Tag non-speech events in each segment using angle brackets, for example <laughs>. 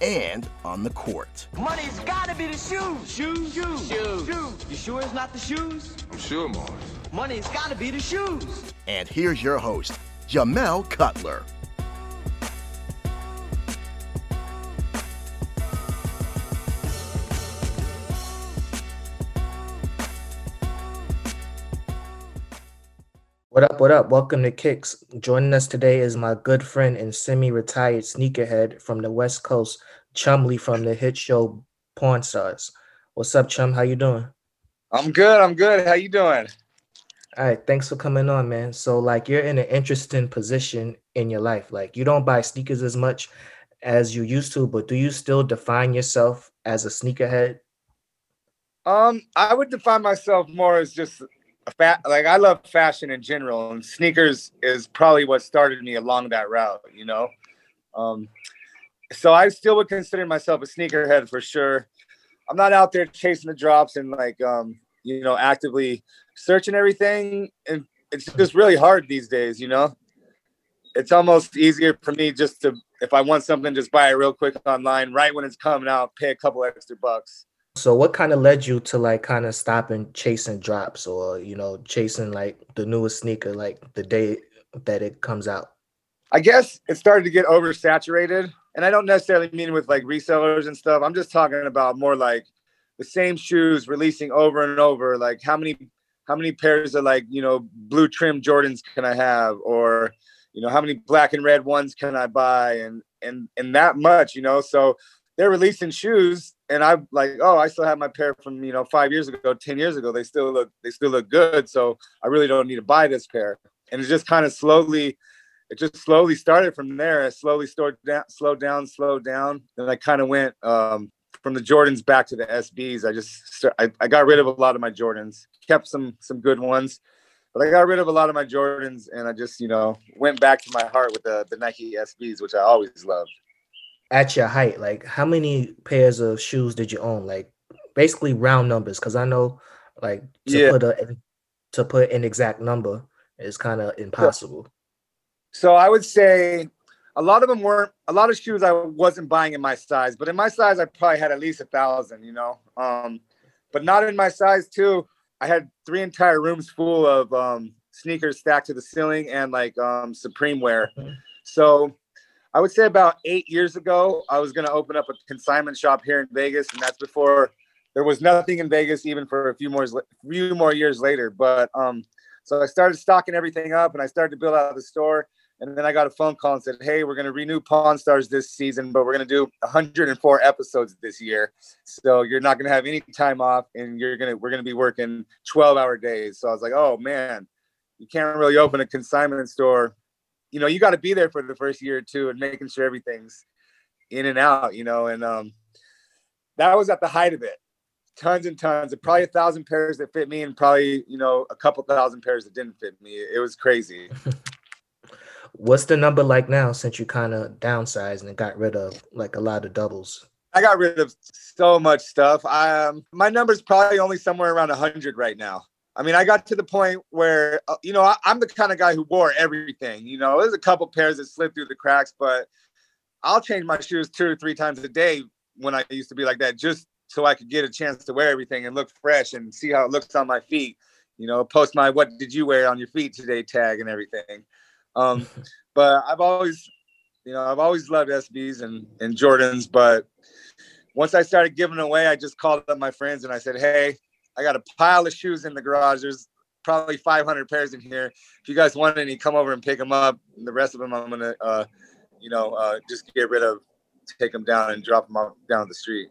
and on the court. Money's gotta be the shoes. Shoes, shoes, shoes. shoes. You sure it's not the shoes? I'm sure, Mars. Money's gotta be the shoes. And here's your host, Jamel Cutler. What up, what up? Welcome to Kicks. Joining us today is my good friend and semi-retired sneakerhead from the West Coast, Chumley from the hit show Pawn Stars. What's up, Chum? How you doing? I'm good. I'm good. How you doing? All right, thanks for coming on, man. So like you're in an interesting position in your life. Like you don't buy sneakers as much as you used to, but do you still define yourself as a sneakerhead? Um, I would define myself more as just like I love fashion in general and sneakers is probably what started me along that route, you know. Um so I still would consider myself a sneakerhead for sure. I'm not out there chasing the drops and like um, you know, actively searching everything and it's just really hard these days, you know. It's almost easier for me just to if I want something just buy it real quick online right when it's coming out, pay a couple extra bucks. So what kind of led you to like kind of stopping chasing drops or you know chasing like the newest sneaker like the day that it comes out? I guess it started to get oversaturated, and I don't necessarily mean with like resellers and stuff. I'm just talking about more like the same shoes releasing over and over. Like how many how many pairs of like you know blue trim Jordans can I have, or you know how many black and red ones can I buy, and and and that much, you know. So they're releasing shoes and I'm like, oh, I still have my pair from you know five years ago, ten years ago. They still look they still look good, so I really don't need to buy this pair. And it just kind of slowly, it just slowly started from there. It slowly slowed down, slowed down, slowed down. Then I kind of went um, from the Jordans back to the SBs. I just I, I got rid of a lot of my Jordans, kept some some good ones, but I got rid of a lot of my Jordans, and I just you know went back to my heart with the the Nike SBs, which I always loved at your height, like how many pairs of shoes did you own? Like basically round numbers, because I know like to Yeah. put a to put an exact number is kind of impossible. So I would say a lot of them weren't a lot of shoes I wasn't buying in my size, but in my size I probably had at least a thousand, you know. Um, but not in my size too. I had three entire rooms full of um, sneakers stacked to the ceiling and like um, Supreme wear. So I would say about eight years ago, I was going to open up a consignment shop here in Vegas, and that's before there was nothing in Vegas, even for a few more few more years later. But um, so I started stocking everything up, and I started to build out the store. And then I got a phone call and said, "Hey, we're going to renew Pawn Stars this season, but we're going to do 104 episodes this year. So you're not going to have any time off, and you're gonna we're going to be working 12-hour days." So I was like, "Oh man, you can't really open a consignment store. You know, you got to be there for the first year or two and making sure everything's in and out. You know, and um, that was at the height of it. Tons and tons, of probably a thousand pairs that fit me, and probably you know a couple thousand pairs that didn't fit me. It was crazy." <laughs> What's the number like now since you kind of downsized and got rid of like a lot of doubles? I got rid of so much stuff. I, um, my number's probably only somewhere around 100 right now. I mean, I got to the point where, uh, you know, I, I'm the kind of guy who wore everything. You know, there's a couple pairs that slid through the cracks, but I'll change my shoes two or three times a day when I used to be like that, just so I could get a chance to wear everything and look fresh and see how it looks on my feet. You know, post my "What did you wear on your feet today?" tag and everything. Um, <laughs> but I've always, you know, I've always loved SBs and and Jordans. But once I started giving away, I just called up my friends and I said, "Hey, I got a pile of shoes in the garage. There's probably 500 pairs in here. If you guys want any, come over and pick them up. And The rest of them, I'm gonna, uh, you know, uh, just get rid of, take them down and drop them off down the street.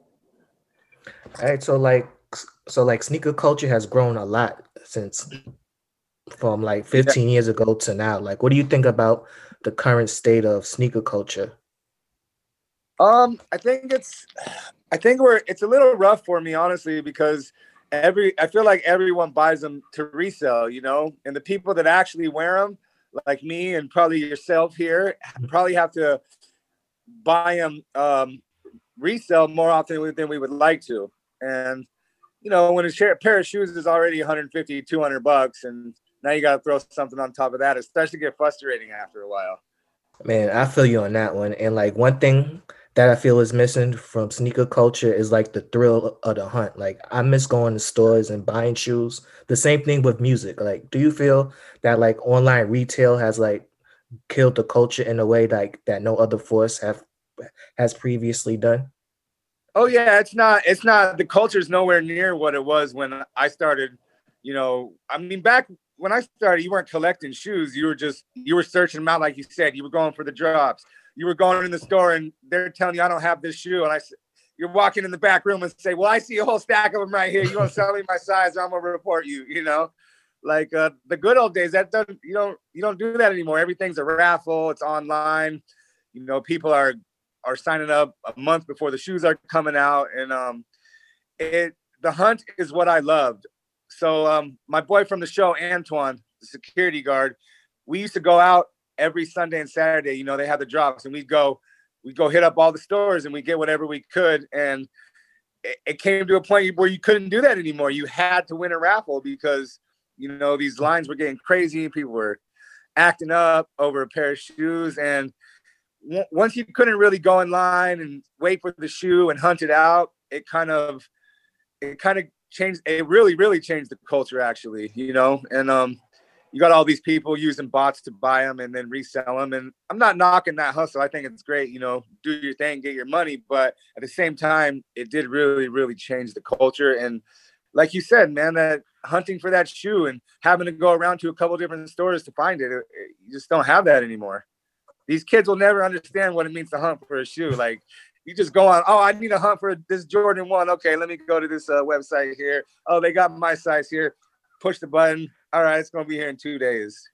All right, so like, so like sneaker culture has grown a lot since from like 15 years ago to now. Like, what do you think about the current state of sneaker culture? Um, I think it's, I think we're, it's a little rough for me, honestly, because every, I feel like everyone buys them to resell, you know, and the people that actually wear them, like me and probably yourself here, probably have to buy them, um, resell more often than we would like to. And, you know, when a pair of shoes is already 150, 200 bucks, and now you got to throw something on top of that, especially get frustrating after a while. Man, I feel you on that one. And like one thing that I feel is missing from sneaker culture is like the thrill of the hunt. Like I miss going to stores and buying shoes. The same thing with music. Like, do you feel that like online retail has like killed the culture in a way like that no other force have has previously done? Oh yeah, it's not it's not the culture's nowhere near what it was when I started, you know, I mean back when I started, you weren't collecting shoes. You were just you were searching them out, like you said. You were going for the drops. You were going in the store, and they're telling you, "I don't have this shoe." And I, you're walking in the back room and say, "Well, I see a whole stack of them right here. You want to sell me my size? I'm gonna report you." You know, like uh, the good old days. That doesn't you don't you don't do that anymore. Everything's a raffle. It's online. You know, people are are signing up a month before the shoes are coming out, and um, it the hunt is what I loved so um, my boy from the show, Antoine, the security guard, we used to go out every Sunday and Saturday. You know, they had the drops, and we'd go, we'd go hit up all the stores, and we get whatever we could. And it, it came to a point where you couldn't do that anymore. You had to win a raffle because you know these lines were getting crazy, and people were acting up over a pair of shoes, and once you couldn't really go in line and wait for the shoe and hunt it out, it kind of it kind of changed it really really changed the culture actually you know and um you got all these people using bots to buy them and then resell them and i'm not knocking that hustle i think it's great you know do your thing get your money but at the same time it did really really change the culture and like you said man that hunting for that shoe and having to go around to a couple different stores to find it, you just don't have that anymore these kids will never understand what it means to hunt for a shoe like you just go on. Oh, I need a hunt for this Jordan one. Okay, let me go to this uh, website here. Oh, they got my size here. Push the button. All right, it's gonna be here in two days.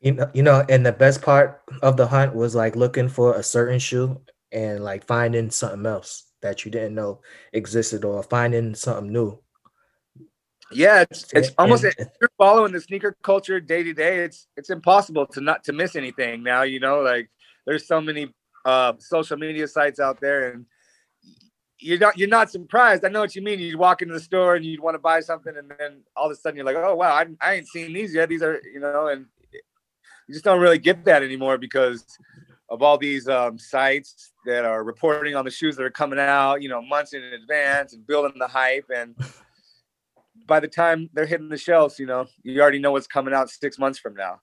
You know, you know, and the best part of the hunt was like looking for a certain shoe and like finding something else that you didn't know existed or finding something new. Yeah, it's it's and, almost and, if you're following the sneaker culture day to day, it's it's impossible to not to miss anything now. You know, like there's so many uh, social media sites out there, and you're not you're not surprised. I know what you mean. You'd walk into the store and you'd want to buy something, and then all of a sudden you're like, oh wow, I, I ain't seen these yet. These are you know, and you just don't really get that anymore because of all these um, sites that are reporting on the shoes that are coming out, you know, months in advance and building the hype. And <laughs> by the time they're hitting the shelves, you know, you already know what's coming out six months from now.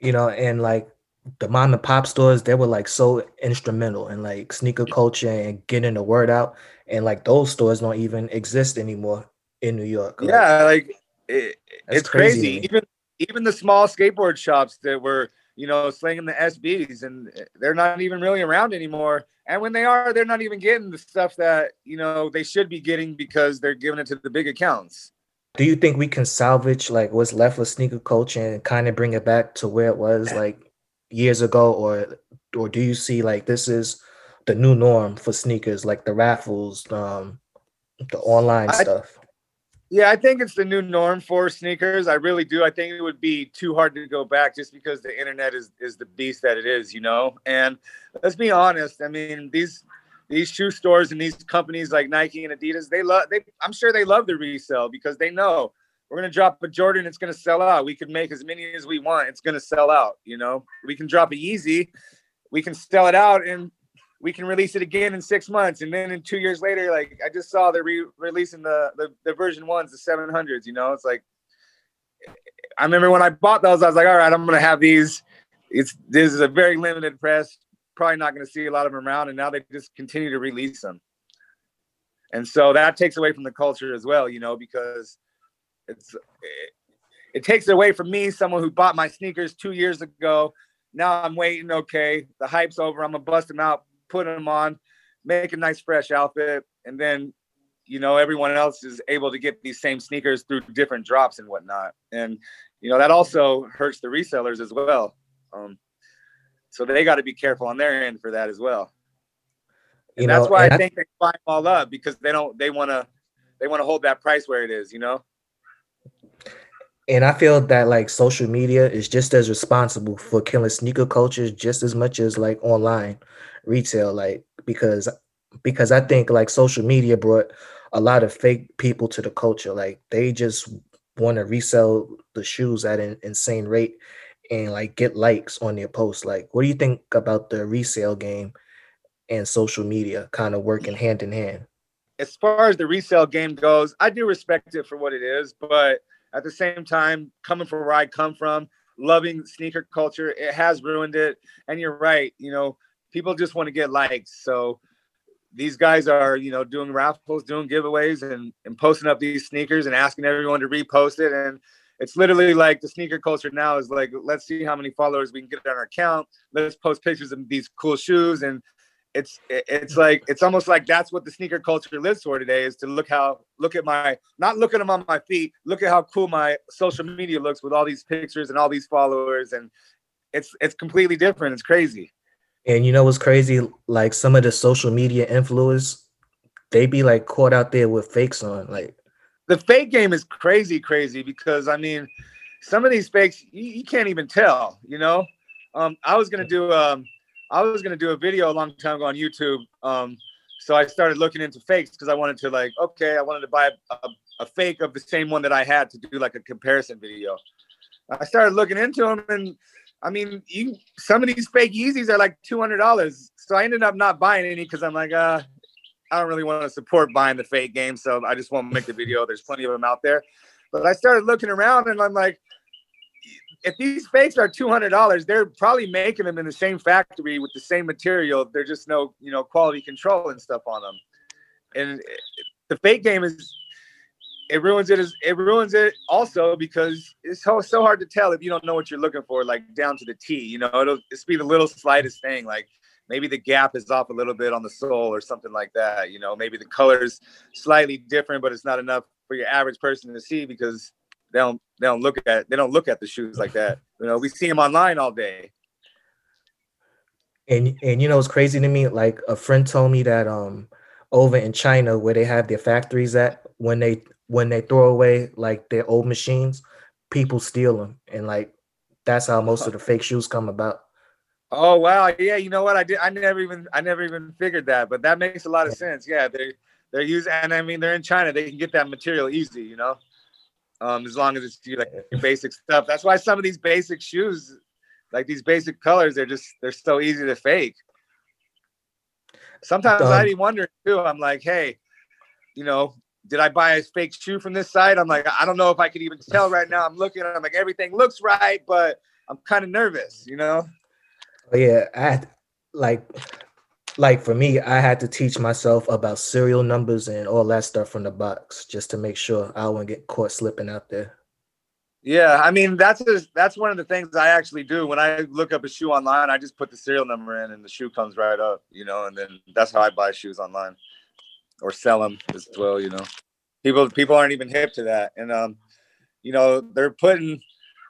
You know, and like the mom and pop stores they were like so instrumental in like sneaker culture and getting the word out and like those stores don't even exist anymore in new york like, yeah like it, it's crazy, crazy. even even the small skateboard shops that were you know slinging the sbs and eh, they're not even really around anymore and when they are they're not even getting the stuff that you know they should be getting because they're giving it to the big accounts. Do you think we can salvage like what's left of sneaker culture and kind of bring it back to where it was like years ago, or or do you see like this is the new norm for sneakers, like the raffles, um, the online I, stuff? Yeah, I think it's the new norm for sneakers. I really do. I think it would be too hard to go back just because the internet is is the beast that it is, you know. And let's be honest. I mean, these these shoe stores and these companies like Nike and Adidas, they love they I'm sure they love the resale because they know we're gonna drop a Jordan, it's gonna sell out. We could make as many as we want, it's gonna sell out. You know, we can drop a Yeezy, we can sell it out, and we can release it again in six months, and then in two years later, like I just saw they're re-releasing the, the the version ones, the seven hundreds. You know, it's like I remember when I bought those, I was like, all right, I'm gonna have these. It's this is a very limited press. Probably not going to see a lot of them around, and now they just continue to release them. And so that takes away from the culture as well, you know, because it's it takes it away from me, someone who bought my sneakers two years ago. Now I'm waiting. Okay, the hype's over. I'm gonna bust them out, put them on, make a nice fresh outfit, and then you know everyone else is able to get these same sneakers through different drops and whatnot. And you know that also hurts the resellers as well. Um, so they got to be careful on their end for that as well. And you that's know, why I think they buy them all up because they don't they want to they want to hold that price where it is, you know. And I feel that like social media is just as responsible for killing sneaker culture just as much as like online retail, like because because I think like social media brought a lot of fake people to the culture. Like they just want to resell the shoes at an insane rate and like get likes on their posts. Like, what do you think about the resale game and social media kind of working hand in hand? As far as the resale game goes, I do respect it for what it is, but at the same time, coming from where I come from, loving sneaker culture, it has ruined it. And you're right, you know, people just want to get likes. So these guys are, you know, doing raffles, doing giveaways and, and posting up these sneakers and asking everyone to repost it. And it's literally like the sneaker culture now is like, let's see how many followers we can get on our account. Let's post pictures of these cool shoes. And it's it's like it's almost like that's what the sneaker culture lives for today is to look how look at my not look at them on my feet, look at how cool my social media looks with all these pictures and all these followers. And it's it's completely different. It's crazy. And you know what's crazy? Like some of the social media influencers, they be like caught out there with fakes on. Like the fake game is crazy, crazy because I mean, some of these fakes you, you can't even tell. You know, um, I was gonna do um, I was gonna do a video a long time ago on YouTube. Um, so I started looking into fakes because I wanted to like, okay, I wanted to buy a, a, fake of the same one that I had to do like a comparison video. I started looking into them and I mean, you some of these fake Yeezys are like two hundred dollars. So I ended up not buying any because I'm like, uh, I don't really want to support buying the fake game, so I just won't make the video. There's plenty of them out there. But I started looking around and I'm like, if these fakes are two hundred dollars, they're probably making them in the same factory with the same material. There's just no, you know, quality control and stuff on them. And the fake game is it ruins it it ruins it also because it's so so hard to tell if you don't know what you're looking for, like down to the T. You know, it'll just be the little slightest thing, like maybe the gap is off a little bit on the sole or something like that. You know, maybe the color's slightly different, but it's not enough for your average person to see because they don't they don't look at they don't look at the shoes like that. You know, we see them online all day. And and you know it's crazy to me. Like a friend told me that um over in China where they have their factories at when they when they throw away like their old machines, people steal them, and like that's how most of the fake shoes come about. Oh wow, yeah. You know what? I did. I never even I never even figured that, but that makes a lot of sense. Yeah, they they're using, and I mean they're in China. They can get that material easy. You know, um, as long as it's like basic stuff. That's why some of these basic shoes, like these basic colors, they're just they're so easy to fake. Sometimes um, I wonder too. I'm like, hey, you know, did I buy a fake shoe from this site? I'm like, I don't know if I could even tell right now. I'm looking I'm like, everything looks right, but I'm kind of nervous, you know? Oh, yeah, I like like for me, I had to teach myself about serial numbers and all that stuff from the box just to make sure I wouldn't get caught slipping out there. Yeah, I mean that's just, that's one of the things I actually do when I look up a shoe online. I just put the serial number in, and the shoe comes right up, you know. And then that's how I buy shoes online or sell them as well. You know, people people aren't even hip to that, and um, you know, they're putting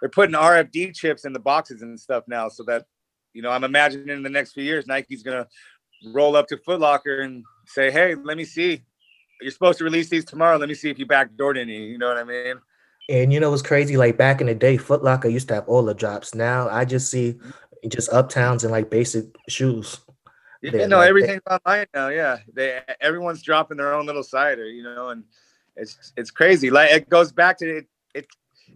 they're putting RFID chips in the boxes and stuff now, so that you know, I'm imagining in the next few years, Nike's gonna roll up to Foot Locker and say, "Hey, let me see. You're supposed to release these tomorrow. Let me see if you backdoored any." You know what I mean? And you know what's crazy? Like back in the day, Foot Locker used to have all the drops. Now I just see just uptowns and like basic shoes. You know, everything's online now. Yeah, they everyone's dropping their own little cider, you know, and it's it's crazy. Like it goes back to it. It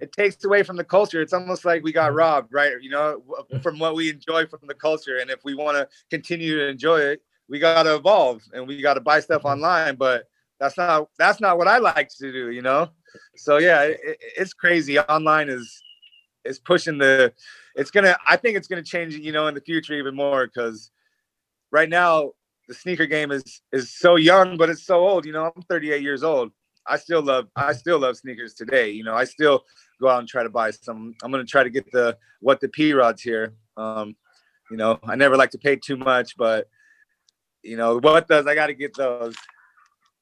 it takes away from the culture. It's almost like we got mm-hmm. robbed, right? You know, from what we enjoy from the culture. And if we want to continue to enjoy it, we got to evolve and we got to buy stuff mm-hmm. online. But that's not that's not what I like to do, you know. So yeah, it, it's crazy. Online is is pushing the. It's gonna. I think it's gonna change, you know, in the future even more because right now the sneaker game is is so young, but it's so old. You know, I'm 38 years old. I still love I still love sneakers today. You know, I still go out and try to buy some. I'm gonna try to get the what the P rods here. Um, you know, I never like to pay too much, but you know what does I got to get those.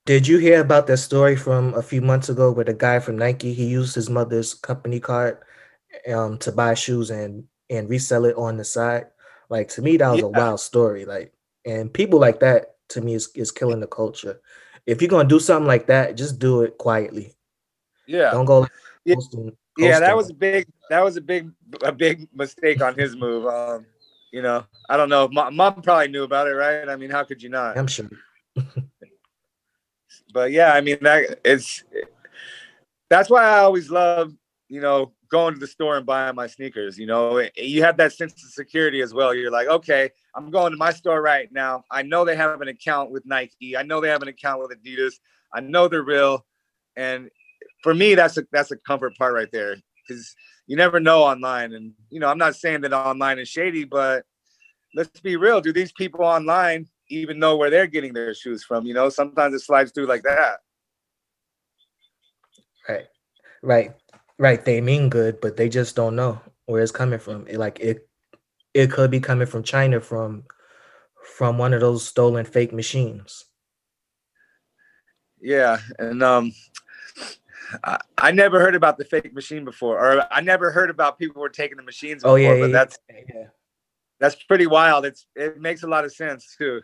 Did you hear about that story from a few months ago where the guy from Nike he used his mother's company card um to buy shoes and and resell it on the side? Like to me, that was yeah. a wild story. Like, and people like that to me is, is killing the culture. If you're gonna do something like that, just do it quietly. Yeah. Don't go like yeah. Yeah, that was a big that was a big a big mistake on his move. Um, you know, I don't know. Mom, mom probably knew about it, right? I mean, how could you not? I'm sure. <laughs> but yeah, I mean that it's that's why I always love, you know, going to the store and buying my sneakers. You know, you have that sense of security as well. You're like, okay, I'm going to my store right now. I know they have an account with Nike. I know they have an account with Adidas. I know they're real. And for me, that's a that's a comfort part right there because you never know online. And you know, I'm not saying that online is shady, but let's be real. Do these people online even know where they're getting their shoes from? You know, sometimes it slides through like that. Right, right. Right, they mean good, but they just don't know where it's coming from. It, like it, it could be coming from China from from one of those stolen fake machines. Yeah, and um, I, I never heard about the fake machine before, or I never heard about people were taking the machines. Before, oh yeah, but yeah, that's yeah. that's pretty wild. It's it makes a lot of sense too.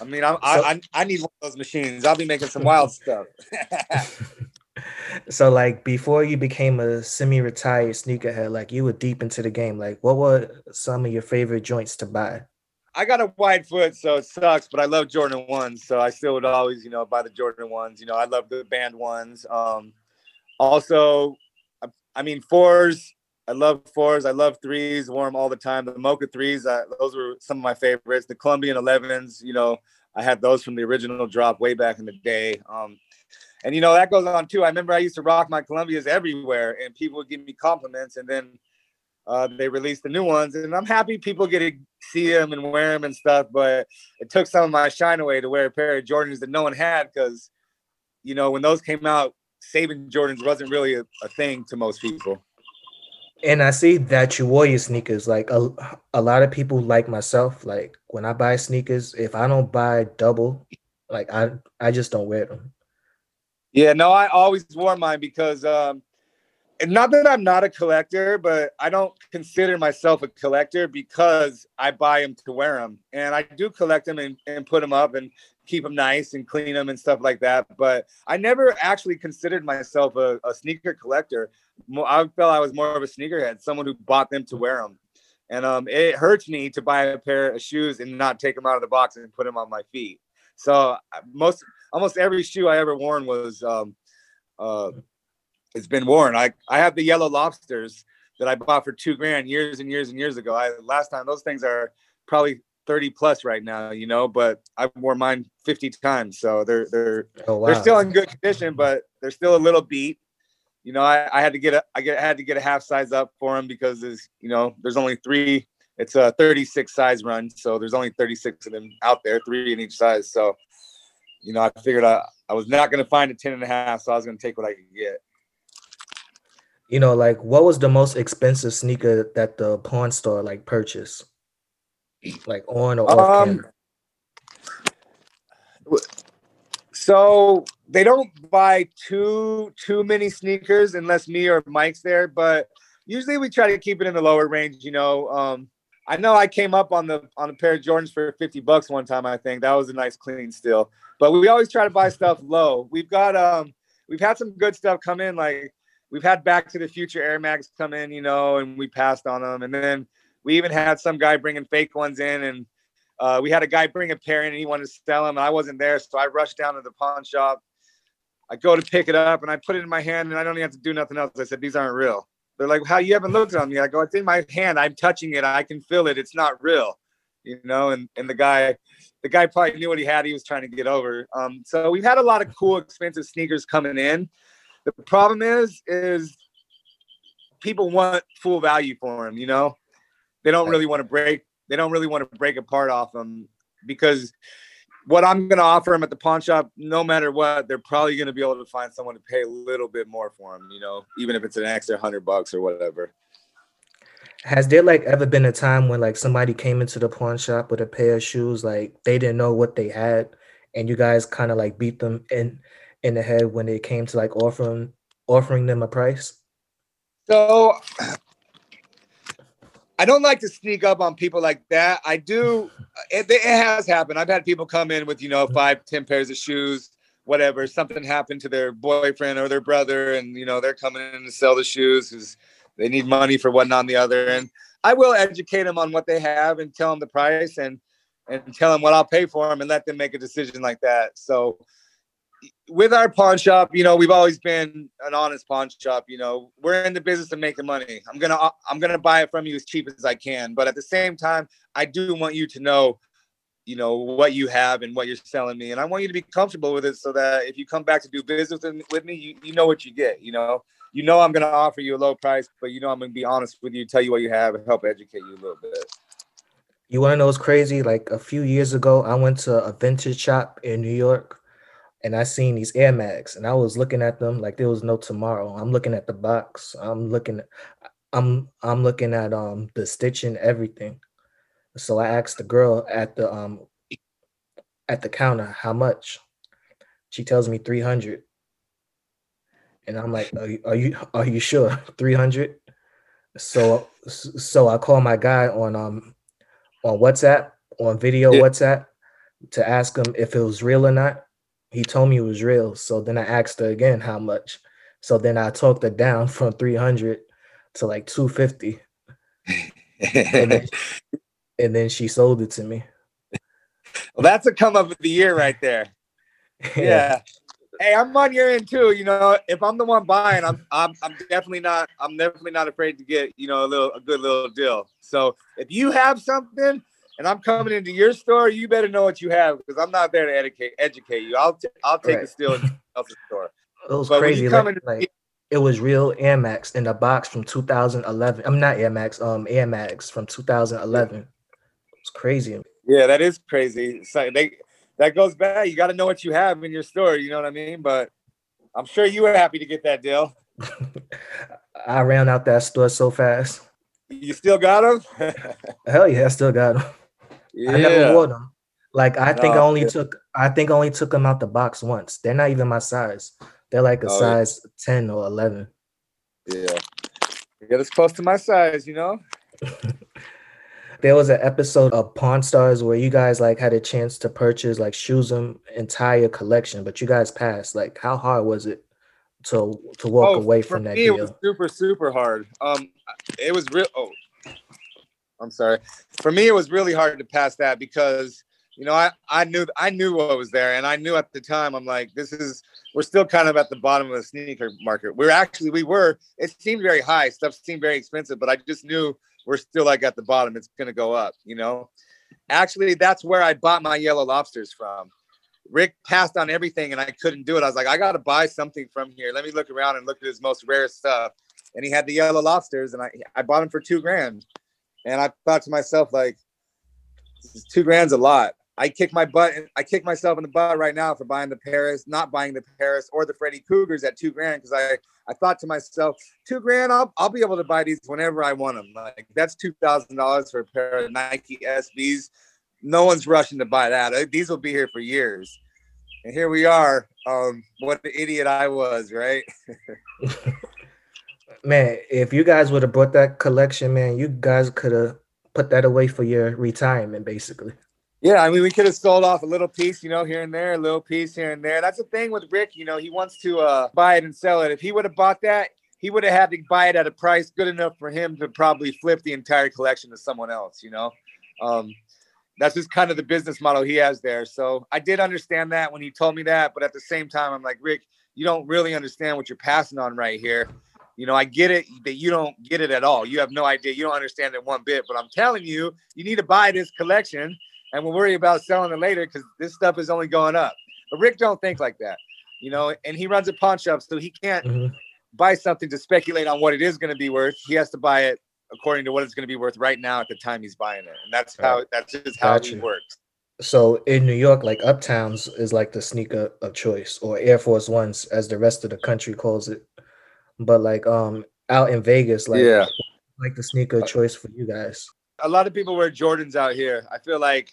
I mean, I, so, I I need one of those machines. I'll be making some wild <laughs> stuff. <laughs> so like before you became a semi-retired sneakerhead, like you were deep into the game. Like what were some of your favorite joints to buy? I got a wide foot, so it sucks, but I love Jordan ones. So I still would always, you know, buy the Jordan ones. You know, I love the banned ones. Um, also, I, I mean fours. I love fours. I love threes. Them all the time. The Mocha threes. Uh, those were some of my favorites. The Colombian 11s. You know, I had those from the original drop way back in the day. Um, and you know that goes on too. I remember I used to rock my Columbias everywhere, and people would give me compliments, and then uh, they released the new ones, and I'm happy people get to see them and wear them and stuff. But it took some of my shine away to wear a pair of Jordans that no one had because, you know, when those came out, saving Jordans wasn't really a, a thing to most people. And I see that you wore your sneakers. Like a, a lot of people, like myself, like when I buy sneakers, if I don't buy double, like I I just don't wear them. Yeah, no, I always wore mine because um not that I'm not a collector, but I don't consider myself a collector because I buy them to wear them. And I do collect them and, and put them up and keep them nice and clean them and stuff like that. But I never actually considered myself a, a sneaker collector. I felt I was more of a sneakerhead, someone who bought them to wear them. And um, it hurts me to buy a pair of shoes and not take them out of the box and put them on my feet. So most almost every shoe I ever worn was um, uh, it's been worn. I I have the yellow lobsters that I bought for two grand years and years and years ago. I last time those things are probably 30 plus right now, you know, but I wore mine 50 times. So they're they're oh, wow. they're still in good condition, but they're still a little beat. You know, I, I had to get a I get I had to get a half size up for them because there's you know there's only three. It's a 36 size run, so there's only 36 of them out there, three in each size. So you know, I figured I, I was not going to find a 10 and a half, so I was going to take what I could get. You know, like what was the most expensive sneaker that the pawn store like purchased? Like on or off um, So they don't buy too too many sneakers unless me or Mike's there, but usually we try to keep it in the lower range, you know. Um, I know I came up on the on a pair of Jordans for 50 bucks one time, I think. That was a nice clean steal. But we always try to buy stuff low. We've got um we've had some good stuff come in like we've had Back to the Future Air Max come in, you know, and we passed on them. And then we even had some guy bringing fake ones in and uh, we had a guy bring a pair in and he wanted to sell them. And I wasn't there, so I rushed down to the pawn shop. I go to pick it up and I put it in my hand and I don't even have to do nothing else. I said, These aren't real. They're like, how you haven't looked at me? I go, it's in my hand. I'm touching it. I can feel it. It's not real, you know. And and the guy, the guy probably knew what he had. He was trying to get over. Um, so we've had a lot of cool, expensive sneakers coming in. The problem is, is people want full value for them. You know, they don't really want to break. They don't really want to break apart off them because what I'm going to offer them at the pawn shop, no matter what, they're probably going to be able to find someone to pay a little bit more for them, you know, even if it's an extra hundred bucks or whatever. Has there like ever been a time when like somebody came into the pawn shop with a pair of shoes, like they didn't know what they had, and you guys kind of like beat them in in the head when it came to like offering offering them a price? So I don't like to sneak up on people like that. I do. <laughs> It, it, has happened. I've had people come in with you know five, ten pairs of shoes, whatever. Something happened to their boyfriend or their brother, and you know they're coming in to sell the shoes because they need money for one on the other. And I will educate them on what they have and tell them the price and and tell them what I'll pay for them and let them make a decision like that. So with our pawn shop, you know, we've always been an honest pawn shop. You know, we're in the business of making money. I'm gonna I'm gonna buy it from you as cheap as I can, but at the same time, I do want you to know, you know, what you have and what you're selling me, and I want you to be comfortable with it, so that if you come back to do business with me, you, you know what you get. You know, you know I'm gonna offer you a low price, but you know I'm gonna be honest with you, tell you what you have, and help educate you a little bit. You want to know what's crazy? Like a few years ago, I went to a vintage shop in New York and I seen these Air Max, and I was looking at them like there was no tomorrow. I'm looking at the box. I'm looking, I'm I'm looking at um the stitching, everything. So I asked the girl at the um at the counter how much. She tells me three hundred, and I'm like, are you are you, are you sure <laughs> three hundred? So so I call my guy on um on WhatsApp on video yeah. WhatsApp to ask him if it was real or not he told me it was real. So then I asked her again how much. So then I talked her down <laughs> from 300 to like 250. and, then, <laughs> and then she sold it to me. Well, that's a come up of the year right there. <laughs> yeah. yeah. Hey, I'm on your end too. You know, if I'm the one buying, I'm I'm I'm definitely not I'm definitely not afraid to get, you know, a little a good little deal. So if you have something and I'm coming into your store, you better know what you have because I'm not there to educate educate you. I'll t- I'll take right. the steal in the <laughs> store. It was but crazy. Like, into- like, it was real Air Max in a box from 2011. I'm not Air Max, um Air Max from 2011. It's crazy. Yeah, that is crazy. So they that goes back. You got to know what you have in your store. You know what I mean? But I'm sure you were happy to get that deal. <laughs> I ran out that store so fast. You still got them? <laughs> Hell yeah, I still got them. Yeah. I never wore them. Like I think no, I only yeah. took I think I only took them out the box once. They're not even my size. They're like a oh, size yeah. 10 or 11. Yeah. Get as close to my size, you know? <laughs> there was an episode of Pawn Stars where you guys like had a chance to purchase like shoes, Shoezeum entire collection, but you guys passed. Like how hard was it to to walk oh, away from that me, deal? It was super, super hard. Um it was real oh I'm sorry. For me, it was really hard to pass that because you know I I knew I knew what was there, and I knew at the time I'm like this is we're still kind of at the bottom of the sneaker market. We're actually we were it seemed very high, stuff seemed very expensive, but I just knew we're still like at the bottom. It's gonna go up, you know. Actually, that's where I bought my yellow lobsters from. Rick passed on everything and I couldn't do it. I was like, I got to buy something from here. Let me look around and look at his most rare stuff. And he had the yellow lobsters and I, I bought them for two grand. And I thought to myself, like, two grand's a lot. I kick my butt and I kick myself in the butt right now for buying the Paris, not buying the Paris or the Freddy Kruegers at two grand because I I thought to myself, two grand, I'll I'll be able to buy these whenever I want them. Like that's two thousand dollars for a pair of Nike SBs. No one's rushing to buy that. These will be here for years. And here we are. Um, what the idiot I was, right? <laughs> man, if you guys would have brought that collection, man, you guys could have put that away for your retirement, basically. Yeah, I mean, we could have sold off a little piece, you know, here and there, a little piece here and there. That's the thing with Rick, you know, he wants to uh, buy it and sell it. If he would have bought that, he would have had to buy it at a price good enough for him to probably flip the entire collection to someone else, you know. Um, that's just kind of the business model he has there. So I did understand that when he told me that, but at the same time, I'm like, Rick, you don't really understand what you're passing on right here. You know, I get it that you don't get it at all. You have no idea. You don't understand it one bit. But I'm telling you, you need to buy this collection, and we'll worry about selling it later because this stuff is only going up. But Rick don't think like that. You know, and he runs a pawn shop, so he can't mm-hmm. buy something to speculate on what it is going to be worth. He has to buy it according to what it's going to be worth right now at the time he's buying it, and that's how that's just how gotcha. he works. So in New York, like Uptowns is like the sneaker of choice, or Air Force Ones, as the rest of the country calls it. But like um out in Vegas, like Yeah. like the sneaker choice for you guys. a lot of people wear Jordans out here. I feel like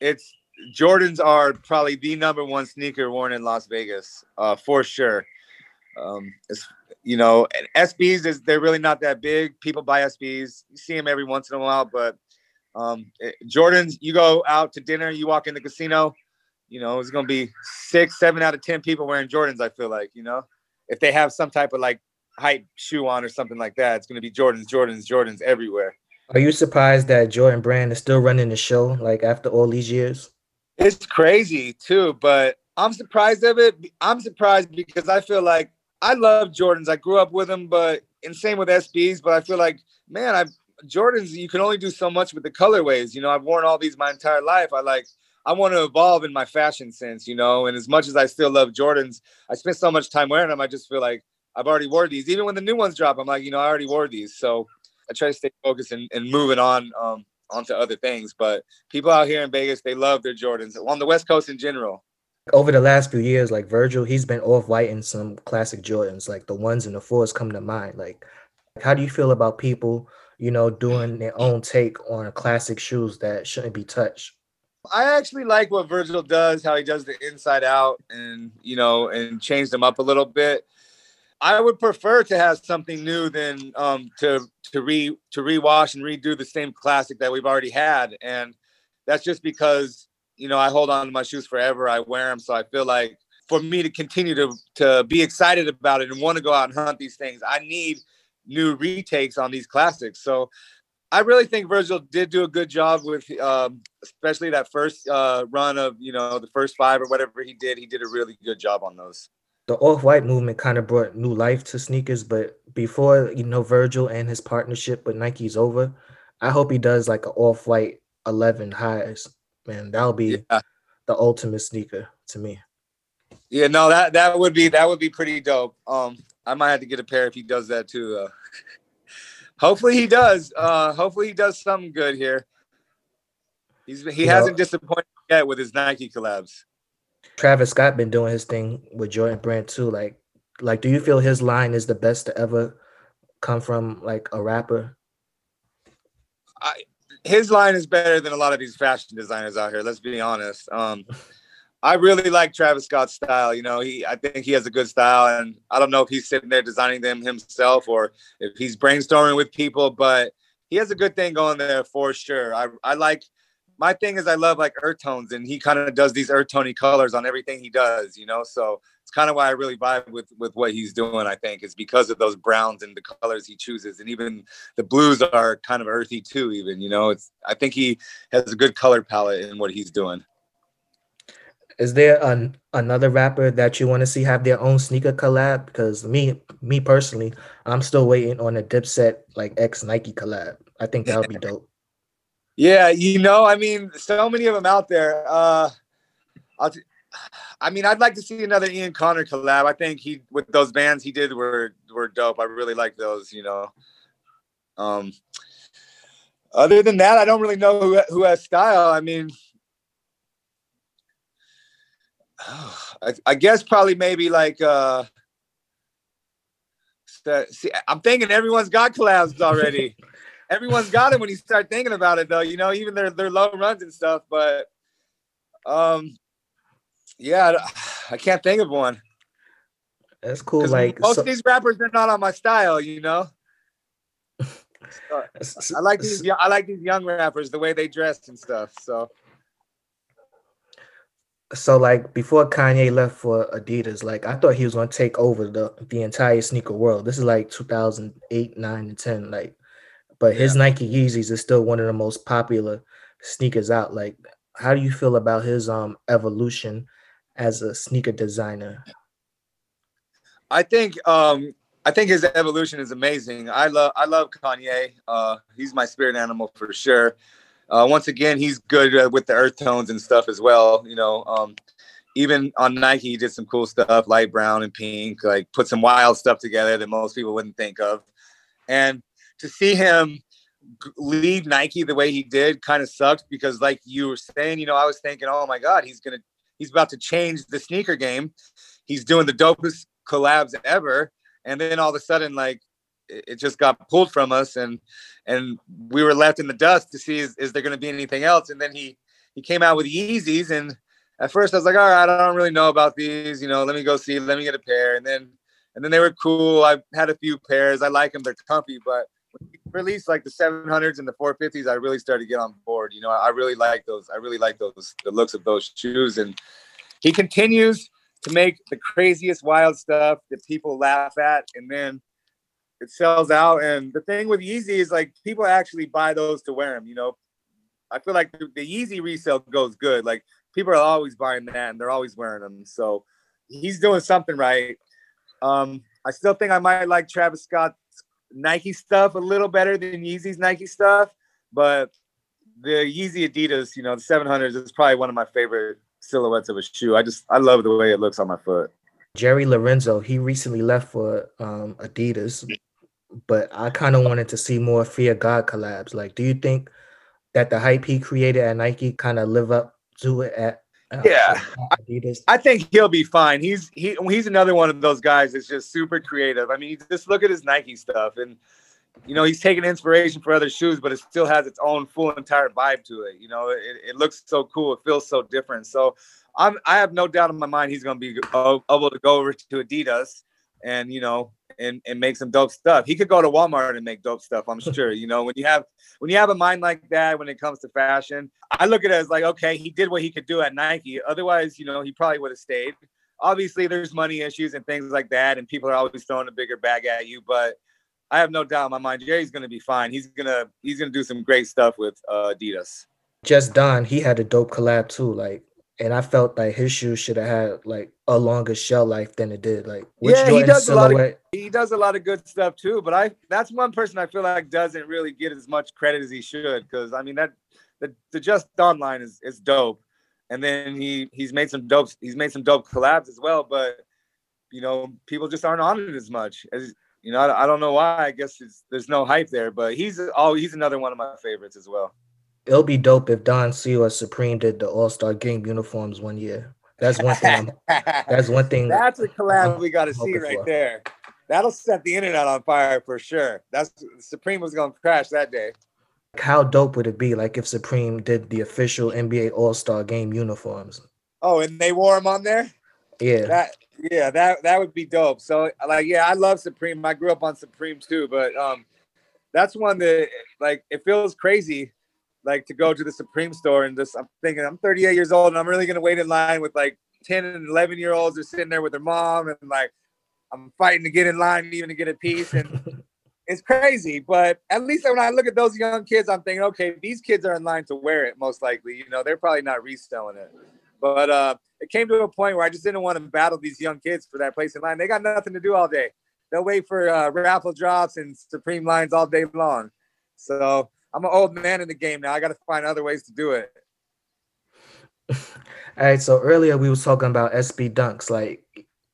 it's Jordans are probably the number one sneaker worn in Las Vegas, uh, for sure. Um, it's, you know, and SBs is they're really not that big. People buy SBs. You see them every once in a while, but um, it- Jordans. You go out to dinner, you walk in the casino. You know, it's gonna be six, seven out of ten people wearing Jordans. I feel like you know, if they have some type of like hype shoe on or something like that, it's gonna be Jordans, Jordans, Jordans everywhere. Are you surprised that Jordan Brand is still running the show like after all these years? It's crazy too, but I'm surprised of it. I'm surprised because I feel like I love Jordans. I grew up with them, but and same with SBs. But I feel like, man, I Jordans. You can only do so much with the colorways. You know, I've worn all these my entire life. I like. I want to evolve in my fashion sense, you know. And as much as I still love Jordans, I spent so much time wearing them. I just feel like I've already wore these. Even when the new ones drop, I'm like, you know, I already wore these. So I try to stay focused and, and moving on um, onto other things. But people out here in Vegas, they love their Jordans on the West Coast in general. Over the last few years, like Virgil, he's been off white in some classic Jordans, like the ones and the fours come to mind. Like, how do you feel about people, you know, doing their own take on classic shoes that shouldn't be touched? I actually like what Virgil does, how he does the inside out and you know, and change them up a little bit. I would prefer to have something new than um, to to re to rewash and redo the same classic that we've already had, and that's just because you know I hold on to my shoes forever. I wear them, so I feel like for me to continue to to be excited about it and want to go out and hunt these things, I need new retakes on these classics. So I really think Virgil did do a good job with, um, especially that first uh, run of you know the first five or whatever he did. He did a really good job on those. The off white movement kind of brought new life to sneakers, but before you know Virgil and his partnership with Nike's over, I hope he does like an off white 11 highs. Man, that'll be Yeah. the ultimate sneaker to me. Yeah, no, that that would be that would be pretty dope. Um, I might have to get a pair if he does that too. Though. <laughs> hopefully he does. Uh, hopefully he does something good here. He's he You hasn't know- disappointed yet with his Nike collabs. Travis Scott been doing his thing with Jordan Brand too. Like, like, do you feel his line is the best to ever come from like a rapper? I, his line is better than a lot of these fashion designers out here. Let's be honest. Um, I really like Travis Scott's style. You know, he I think he has a good style, and I don't know if he's sitting there designing them himself or if he's brainstorming with people, but he has a good thing going there for sure. I I like my thing is I love like earth tones, and he kind of does these earth tony colors on everything he does. You know, so it's kind of why I really vibe with with what he's doing. I think is because of those browns and the colors he chooses, and even the blues are kind of earthy too. Even you know, it's I think he has a good color palette in what he's doing. Is there an, another rapper that you want to see have their own sneaker collab? Because me, me personally, I'm still waiting on a Dipset like ex Nike collab. I think that would be <laughs> dope. Yeah, you know, I mean, so many of them out there. Uh, I'll t- I mean, I'd like to see another Ian Connor collab. I think he with those bands he did were were dope. I really like those. You know. Um. Other than that, I don't really know who who has style. I mean, <sighs> I, I guess probably maybe like uh. See, I'm thinking everyone's got collabs already <laughs> everyone's got it when you start thinking about it though you know even their their low runs and stuff but um yeah i can't think of one That's cool. Like, most so- of these rappers they're not on my style you know <laughs> I like these i like these young rappers the way they dress and stuff so so like before Kanye left for Adidas, like I thought he was gonna take over the the entire sneaker world. This is like 2008, 9, and 10. Like, but his Nike Yeezys is still one of the most popular sneakers out. Like, how do you feel about his um evolution as a sneaker designer? i think um i think his evolution is amazing i love i love kanye uh he's my spirit animal for sure uh, once again, he's good uh, with the earth tones and stuff as well. You know, um, even on Nike, he did some cool stuff, light brown and pink, like put some wild stuff together that most people wouldn't think of. And to see him leave Nike the way he did kind of sucked because, like you were saying, you know, I was thinking, oh my God, he's gonna he's about to change the sneaker game. He's doing the dopest collabs ever, and then all of a sudden, like it, just got pulled from us, and and we were left in the dust to see is, is there going to be anything else. And then he he came out with Yeezys, and at first I was like, all right, I don't really know about these, you know, let me go see, let me get a pair, and then and then they were cool. I had a few pairs. I like them; they're comfy, but when you release like the 700s and the 450s, I really started to get on board. You know, I really like those. I really like those the looks of those shoes, and he continues to make the craziest wild stuff that people laugh at, and then it sells out. And the thing with Yeezy is like people actually buy those to wear them. You know, I feel like the, the Yeezy resale goes good. Like people are always buying that, and they're always wearing them. So he's doing something right. Um, I still think I might like Travis Scott's Nike stuff a little better than Yeezy's Nike stuff, but the Yeezy Adidas, you know, the 700s is probably one of my favorite silhouettes of a shoe. I just I love the way it looks on my foot. Jerry Lorenzo, he recently left for um, Adidas, but I kind of wanted to see more Fear God collabs. Like, do you think that the hype he created at Nike kind of live up to it at uh, Yeah. Adidas? I think he'll be fine. He's he he's another one of those guys that's just super creative. I mean, just look at his Nike stuff, and you know he's taking inspiration for other shoes, but it still has its own full entire vibe to it. You know, it, it looks so cool. It feels so different. So I'm I have no doubt in my mind he's going to be able to go over to Adidas and you know and and make some dope stuff. He could go to Walmart and make dope stuff. I'm <laughs> sure. You know, when you have when you have a mind like that when it comes to fashion, I look at it as like, okay, he did what he could do at Nike. Otherwise, you know, he probably would have stayed. Obviously, there's money issues and things like that, and people are always throwing a bigger bag at you. But I have no doubt in my mind, Jerry's to be fine. He's gonna he's gonna do some great stuff with uh, Adidas. Just Don, he had a dope collab too. Like, and I felt like his shoes should have had like a longer shell life than it did. Like, which Yeah, he does a lot of- He does a lot of good stuff too. But I that's one person I feel like doesn't really get as much credit as he should. Because I mean that the the Just Don line is is dope, and then he he's made some dope he's made some dope collabs as well. But you know people just aren't on it as much as you know. I, I don't know why. I guess it's, there's no hype there. But he's oh he's another one of my favorites as well. It'll be dope if Don C or Supreme did the All Star Game uniforms one year. That's one thing. I'm, <laughs> that's one thing. That's a collab we got to see right for. there. That'll set the internet on fire for sure. That's Supreme was gonna crash that day. How dope would it be like if Supreme did the official NBA All Star Game uniforms? Oh, and they wore them on there. Yeah, That yeah, that that would be dope. So like yeah, I love Supreme. I grew up on Supreme too, but um that's one that like it feels crazy like to go to the Supreme store and just I'm thinking I'm 38 years old and I'm really gonna wait in line with like 10 and 11 year olds are sitting there with their mom and like I'm fighting to get in line even to get a piece and <laughs> it's crazy. But at least when I look at those young kids, I'm thinking, okay, these kids are in line to wear it most likely. You know, they're probably not reselling it. But uh, it came to a point where I just didn't want to battle these young kids for that place in line. They got nothing to do all day. They'll wait for uh, raffle drops and Supreme lines all day long. So I'm an old man in the game now. I got to find other ways to do it. All right, so earlier we was talking about SB dunks, like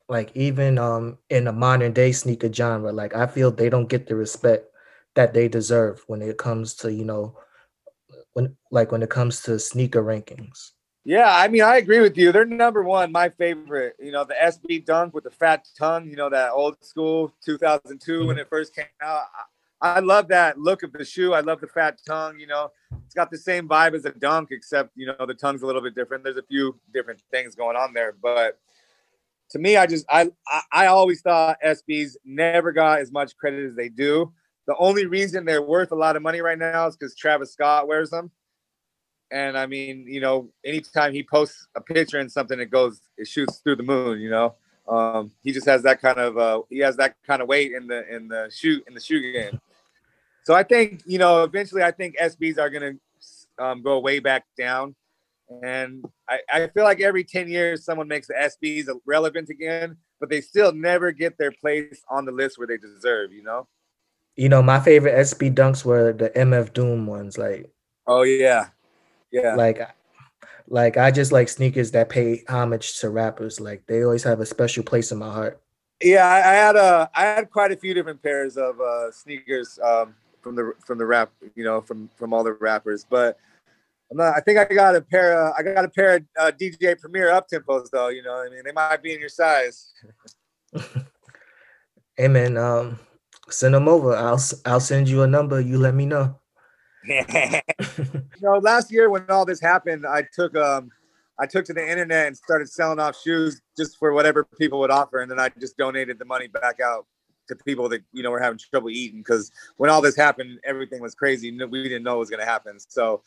like even um in the modern day sneaker genre, like I feel they don't get the respect that they deserve when it comes to, you know, when like when it comes to sneaker rankings. Yeah, I mean, I agree with you. They're number one, my favorite. You know, the SB Dunk with the fat tongue. You know, that old school 2002 when it first came out. I, love that look of the shoe. I love the fat tongue. You know, it's got the same vibe as a dunk, except you know the tongue's a little bit different. There's a few different things going on there, but to me, I just I, I always thought SBs never got as much credit as they do. The only reason they're worth a lot of money right now is because Travis Scott wears them. And I mean, you know, anytime he posts a picture and something, it goes, it shoots through the moon. You know, um, he just has that kind of, uh, he has that kind of weight in the in the shoe in the shoe game. So I think, you know, eventually, I think SBs are gonna um, go way back down, and I, I feel like every ten years someone makes the SBs relevant again, but they still never get their place on the list where they deserve. You know? You know, my favorite SB dunks were the MF Doom ones, like Oh yeah, yeah. like like I just like sneakers that pay homage to rappers. Like they always have a special place in my heart. Yeah, I, I had a I had quite a few different pairs of uh, sneakers. Um, from the from the rap, you know, from from all the rappers. But I'm not. I think I got a pair. Of, I got a pair of uh, DJ Premier up tempos though. You know, I mean, they might be in your size. <laughs> hey man, um, send them over. I'll I'll send you a number. You let me know. <laughs> you know, last year when all this happened, I took um, I took to the internet and started selling off shoes just for whatever people would offer, and then I just donated the money back out to people that you know were having trouble eating because when all this happened, everything was crazy. We didn't know it was going to happen. So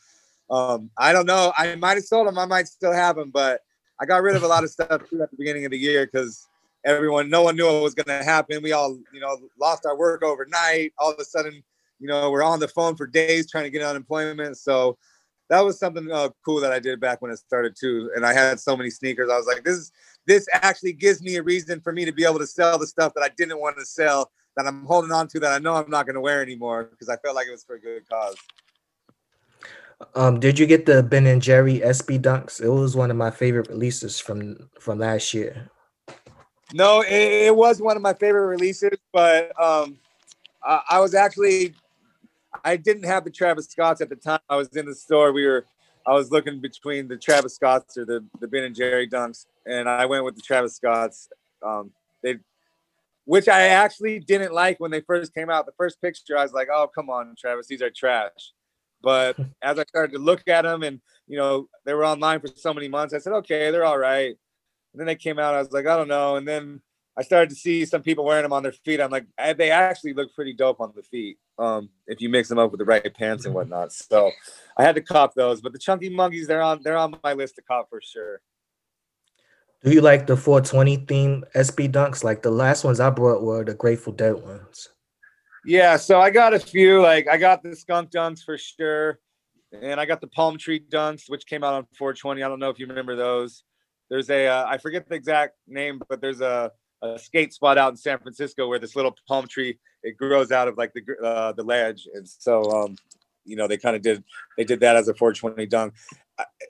um, I don't know. I might have sold them. I might still have them, but I got rid of a lot of stuff at the beginning of the year because everyone, no one knew what was going to happen. We all, you know, lost our work overnight. All of a sudden, you know, we're on the phone for days trying to get unemployment. So that was something uh, cool that I did back when it started too. And I had so many sneakers. I was like, this is this actually gives me a reason for me to be able to sell the stuff that I didn't want to sell that I'm holding on to that I know I'm not going to wear anymore because I felt like it was for a good cause. Um, did you get the Ben and Jerry SB Dunks? It was one of my favorite releases from from last year. No, it, it was one of my favorite releases, but um, I, I was actually I didn't have the Travis Scotts at the time. I was in the store. We were I was looking between the Travis Scotts or the the Ben and Jerry Dunks, and I went with the Travis Scotts. Um, they, which I actually didn't like when they first came out. The first picture, I was like, "Oh, come on, Travis, these are trash." But <laughs> as I started to look at them, and you know, they were online for so many months, I said, "Okay, they're all right." And then they came out. I was like, "I don't know." And then I started to see some people wearing them on their feet. I'm like, they actually look pretty dope on the feet um, if you mix them up with the right pants and whatnot. So I had to cop those. But the chunky monkeys, they're on they're on my list to cop for sure. Do you like the 420 theme SB dunks? Like the last ones I brought were the Grateful Dead ones. Yeah, so I got a few. Like I got the skunk dunks for sure, and I got the palm tree dunks, which came out on 420. I don't know if you remember those. There's a uh, I forget the exact name, but there's a, a skate spot out in San Francisco where this little palm tree it grows out of like the uh, the ledge, and so um, you know they kind of did they did that as a 420 dunk.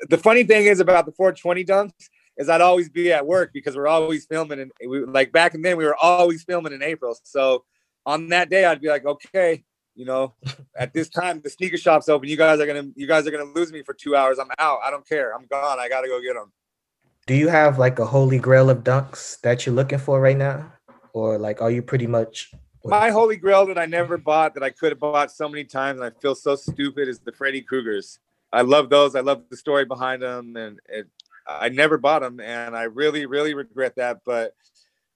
The funny thing is about the 420 dunks is I'd always be at work because we're always filming and we like back then we were always filming in April. So on that day I'd be like, okay, you know, at this time the sneaker shop's open. You guys are gonna you guys are gonna lose me for two hours. I'm out. I don't care. I'm gone. I gotta go get them. Do you have like a holy grail of dunks that you're looking for right now, or like are you pretty much? My holy grail that I never bought that I could have bought so many times and I feel so stupid is the Freddy Kruegers. I love those. I love the story behind them, and it, I never bought them, and I really, really regret that. But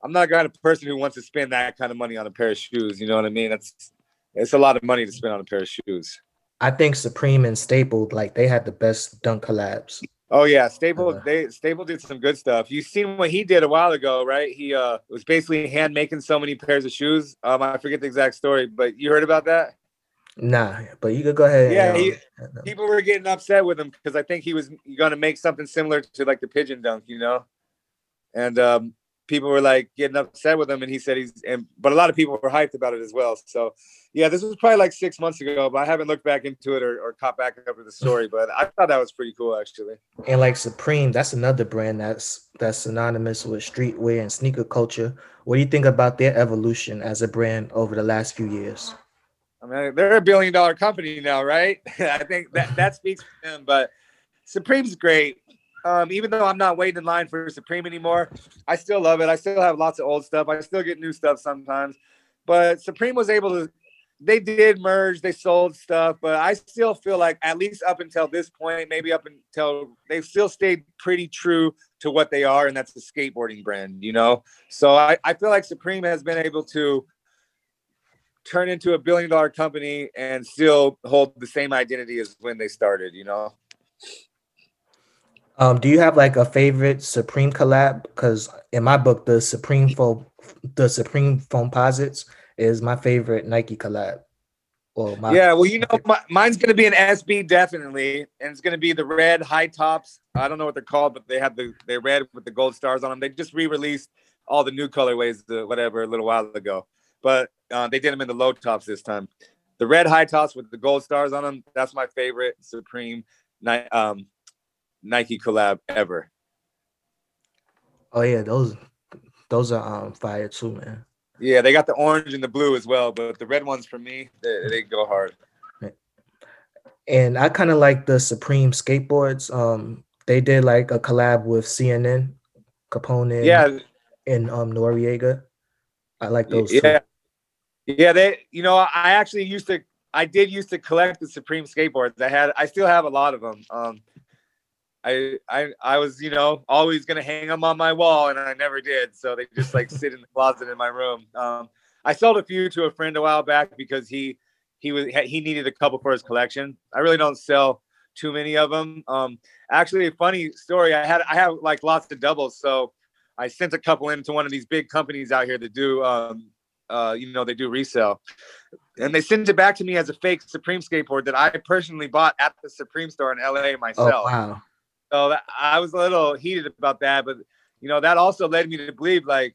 I'm not kind of person who wants to spend that kind of money on a pair of shoes. You know what I mean? That's it's a lot of money to spend on a pair of shoes. I think Supreme and Staple, like they had the best dunk collabs. Oh yeah, Staple. Uh, they Staple did some good stuff. You seen what he did a while ago, right? He uh was basically hand making so many pairs of shoes. Um, I forget the exact story, but you heard about that? Nah, but you could go ahead. Yeah, he, people were getting upset with him because I think he was going to make something similar to like the pigeon dunk, you know. And um, people were like getting upset with him, and he said he's. And but a lot of people were hyped about it as well. So, yeah, this was probably like six months ago, but I haven't looked back into it or, or caught back up with the story. But I thought that was pretty cool, actually. And like Supreme, that's another brand that's that's synonymous with streetwear and sneaker culture. What do you think about their evolution as a brand over the last few years? I mean, they're a billion dollar company now, right? <laughs> I think that that <laughs> speaks for them. But Supreme's great. Um, even though I'm not waiting in line for Supreme anymore, I still love it. I still have lots of old stuff. I still get new stuff sometimes. But Supreme was able to. They did merge. They sold stuff, but I still feel like at least up until this point, maybe up until they've still stayed pretty true to what they are, and that's the skateboarding brand. You know, so I, I feel like Supreme has been able to turn into a billion dollar company and still hold the same identity as when they started, you know? Um, do you have like a favorite Supreme collab? Because in my book, the Supreme foam, the Supreme Foamposites is my favorite Nike collab. Well, my yeah, well, you know, my, mine's gonna be an SB definitely, and it's gonna be the red high tops. I don't know what they're called, but they have the they red with the gold stars on them. They just re-released all the new colorways, the whatever, a little while ago but uh, they did them in the low tops this time. The red high tops with the gold stars on them, that's my favorite Supreme um, Nike collab ever. Oh yeah, those those are um fire too, man. Yeah, they got the orange and the blue as well, but the red ones for me, they, they go hard. And I kind of like the Supreme skateboards. Um, they did like a collab with CNN, Capone, Yeah, and um Noreaga. I like those. yeah, Too. yeah. They, you know, I actually used to, I did used to collect the Supreme skateboards. I had, I still have a lot of them. Um, I, I, I was, you know, always gonna hang them on my wall, and I never did. So they just like <laughs> sit in the closet in my room. Um, I sold a few to a friend a while back because he, he was, he needed a couple for his collection. I really don't sell too many of them. Um, actually, a funny story. I had, I have like lots of doubles, so I sent a couple into one of these big companies out here that do, um, uh, you know, they do resale, and they sent it back to me as a fake Supreme skateboard that I personally bought at the Supreme store in LA myself. Oh myself. wow. So that, I was a little heated about that, but you know, that also led me to believe like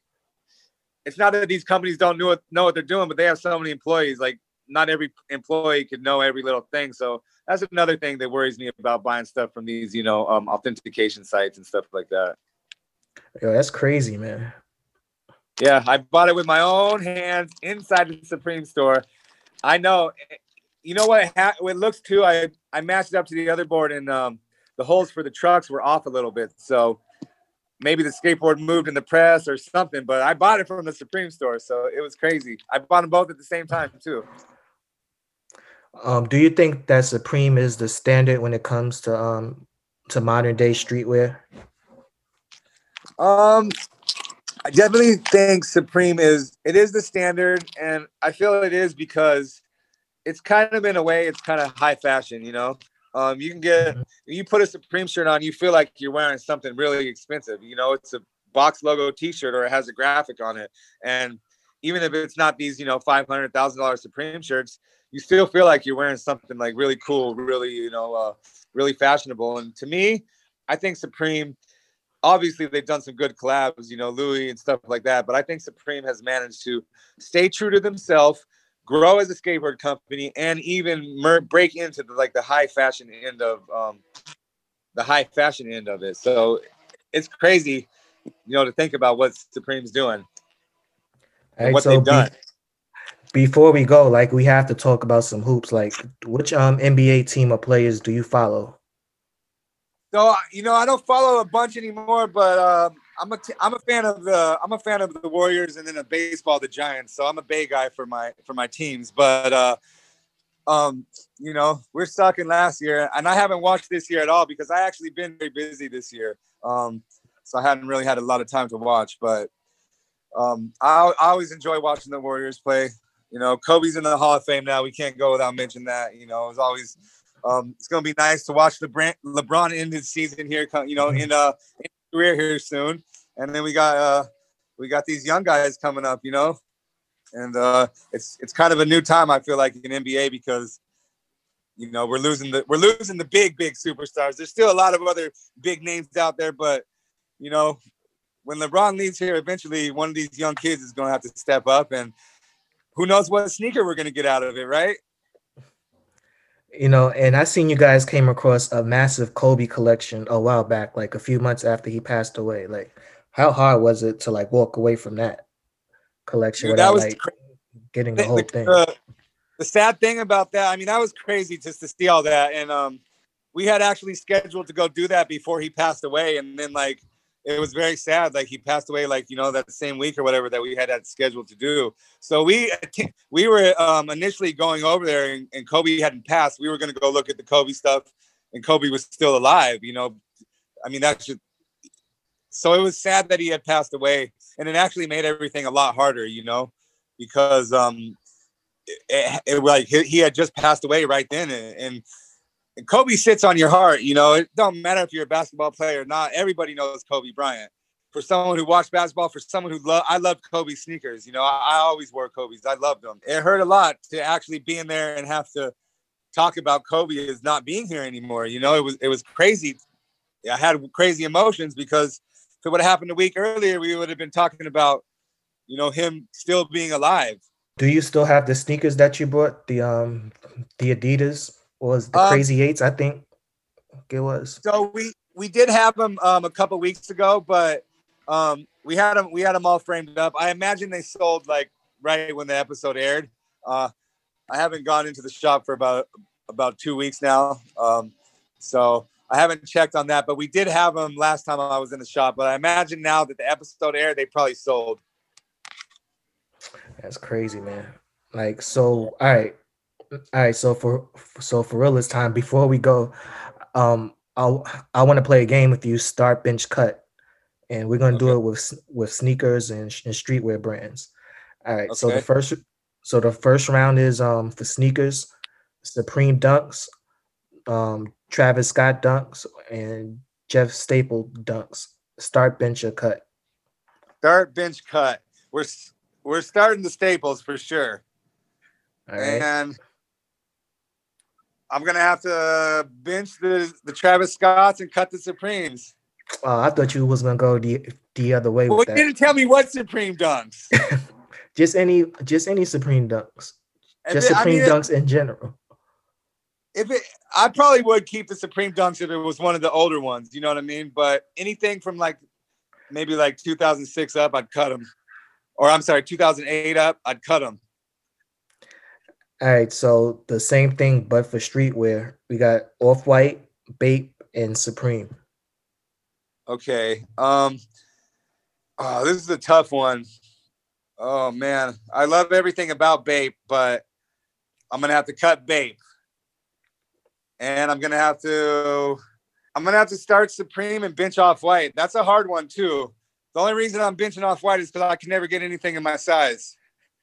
it's not that these companies don't know what, know what they're doing, but they have so many employees. Like not every employee could know every little thing. So that's another thing that worries me about buying stuff from these, you know, um, authentication sites and stuff like that. Yo, that's crazy, man. Yeah, I bought it with my own hands inside the Supreme store. I know. You know what? It, ha- it looks too. I I matched it up to the other board, and um, the holes for the trucks were off a little bit. So maybe the skateboard moved in the press or something. But I bought it from the Supreme store, so it was crazy. I bought them both at the same time too. Um, do you think that Supreme is the standard when it comes to um to modern day streetwear? Um, I definitely think Supreme is it is the standard, and I feel it is because it's kind of in a way it's kind of high fashion. You know, um, you can get you put a Supreme shirt on, you feel like you're wearing something really expensive. You know, it's a box logo T-shirt or it has a graphic on it, and even if it's not these, you know, five hundred thousand dollars Supreme shirts, you still feel like you're wearing something like really cool, really, you know, uh, really fashionable. And to me, I think Supreme obviously they've done some good collabs, you know, Louis and stuff like that. But I think Supreme has managed to stay true to themselves, grow as a skateboard company, and even mer- break into the, like the high fashion end of um, the high fashion end of it. So it's crazy, you know, to think about what Supreme's doing and Alright, what so they've be- done. before we go, like we have to talk about some hoops. Like which um NBA team of players do you follow? So you know, I don't follow a bunch anymore, but um, I'm a t- I'm a fan of the I'm a fan of the Warriors and then a baseball the Giants. So I'm a Bay guy for my for my teams. But uh, um, you know, we're sucking last year, and I haven't watched this year at all because I actually been very busy this year. Um, so I hadn't really had a lot of time to watch. But um, I, I always enjoy watching the Warriors play. You know, Kobe's in the Hall of Fame now. We can't go without mentioning that. You know, it's always um, it's gonna be nice to watch LeBron LeBron end his season here. You know, in uh in career here soon, and then we got uh we got these young guys coming up. You know, and uh it's it's kind of a new time. I feel like in NBA because you know we're losing the we're losing the big big superstars. There's still a lot of other big names out there, but you know when LeBron leaves here, eventually one of these young kids is gonna have to step up and. Who knows what sneaker we're gonna get out of it, right? You know, and I seen you guys came across a massive Kobe collection a while back, like a few months after he passed away. Like, how hard was it to like walk away from that collection Dude, that without was like cra- getting the the, whole the- thing? the- the sad thing about that, I mean, that was crazy just to see all that. And um, we had actually scheduled to go do that before he passed away. And then, like, it was very sad. Like, he passed away, like, you know, that same week or whatever that we had that scheduled to do. So we we were um, initially going over there and, and Kobe hadn't passed. We were going to go look at the Kobe stuff and Kobe was still alive, you know. I mean, that's just so it was sad that he had passed away. And it actually made everything a lot harder, you know, because um, it, it, like he, he had just passed away right then and and Kobe sits on your heart you know it don't matter if you're a basketball player or not. Everybody knows Kobe Bryant. For someone who watched basketball for someone who loved I loved Kobe sneakers you know I, I always wore Kobe's. I loved them. It hurt a lot to actually be in there and have to talk about Kobe as not being here anymore you know? It was it was crazy. I had crazy emotions because if it would have happened a week earlier we would have been talking about you know him still being alive. Do you still have the sneakers that you bought? The um the Adidas was the Um, Crazy Eights, I think it was. So we we did have them um, a couple weeks ago, but um, we had them we had them all framed up. I imagine they sold like right when the episode aired. Uh, I haven't gone into the shop for about about two weeks now, um, so I haven't checked on that. But we did have them last time I was in the shop. But I imagine now that the episode aired, they probably sold. That's crazy, man. Like so, all right, all right. So for so for real, this time before we go, um, I I want to play a game with you. Start bench cut, and we're gonna do it with with sneakers and, and streetwear brands. All right. So the first so the first round is um for sneakers, Supreme Dunks, um Travis Scott Dunks, and Jeff Staple Dunks. Start bench or cut. Start bench cut. We're we're starting the staples for sure. All right. and I'm gonna have to bench the the Travis Scotts and cut the Supremes. Uh, I thought you was gonna go the the other way Well, with you that. didn't tell me what Supreme dunks. <laughs> Just any just any Supreme Dunks. If Just it- I Supreme mean, Dunks in general. If it, I probably would keep the Supreme dunks if it was one of the older ones. You know what I mean? But anything from like maybe like 2006 up, I'd cut them. Or I'm sorry, 2008 up, I'd cut them. All right, so the same thing, but for streetwear, we got Off White, Bape, and Supreme. Okay. Um. Oh, this is a tough one. Oh man, I love everything about Bape, but I'm gonna have to cut Bape, and I'm gonna have to, I'm gonna have to start Supreme and bench off White. That's a hard one too. The only reason I'm benching off White is because I can never get anything in my size.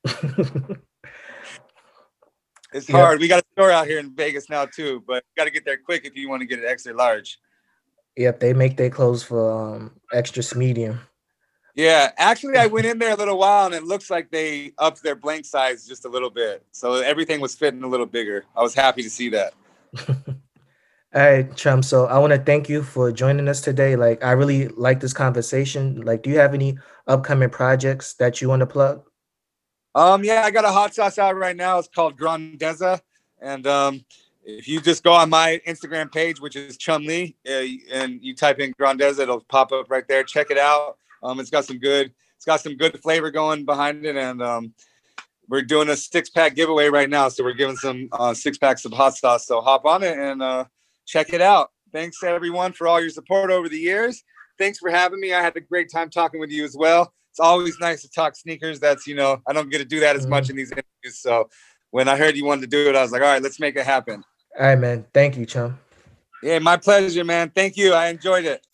<laughs> It's Yeah. hard. We got a store out here in Vegas now too, but you got to get there quick if you want to get it extra large. yep, they make their clothes for um extra medium. Yeah, actually, I went in there a little while, and it looks like they upped their blank size just a little bit, so everything was fitting a little bigger. I was happy to see that. <laughs> All right, chum. So I want to thank you for joining us today. Like, I really like this conversation. Like, do you have any upcoming projects that you want to plug? Um, yeah, I got a hot sauce out right now. It's called Grandeza, and um, if you just go on my Instagram page, which is Chumlee, uh, and you type in Grandeza, it'll pop up right there. Check it out. Um, it's got some good, it's got some good flavor going behind it, and um, we're doing a six pack giveaway right now. So we're giving some uh, six packs of hot sauce. So hop on it and uh, check it out. Thanks everyone for all your support over the years. Thanks for having me. I had a great time talking with you as well. It's always nice to talk sneakers. That's you know I don't get to do that as mm-hmm. much in these interviews. So when I heard you wanted to do it, I was like, all right, let's make it happen. All right, man. Thank you, chum. Yeah, my pleasure, man. Thank you. I enjoyed it.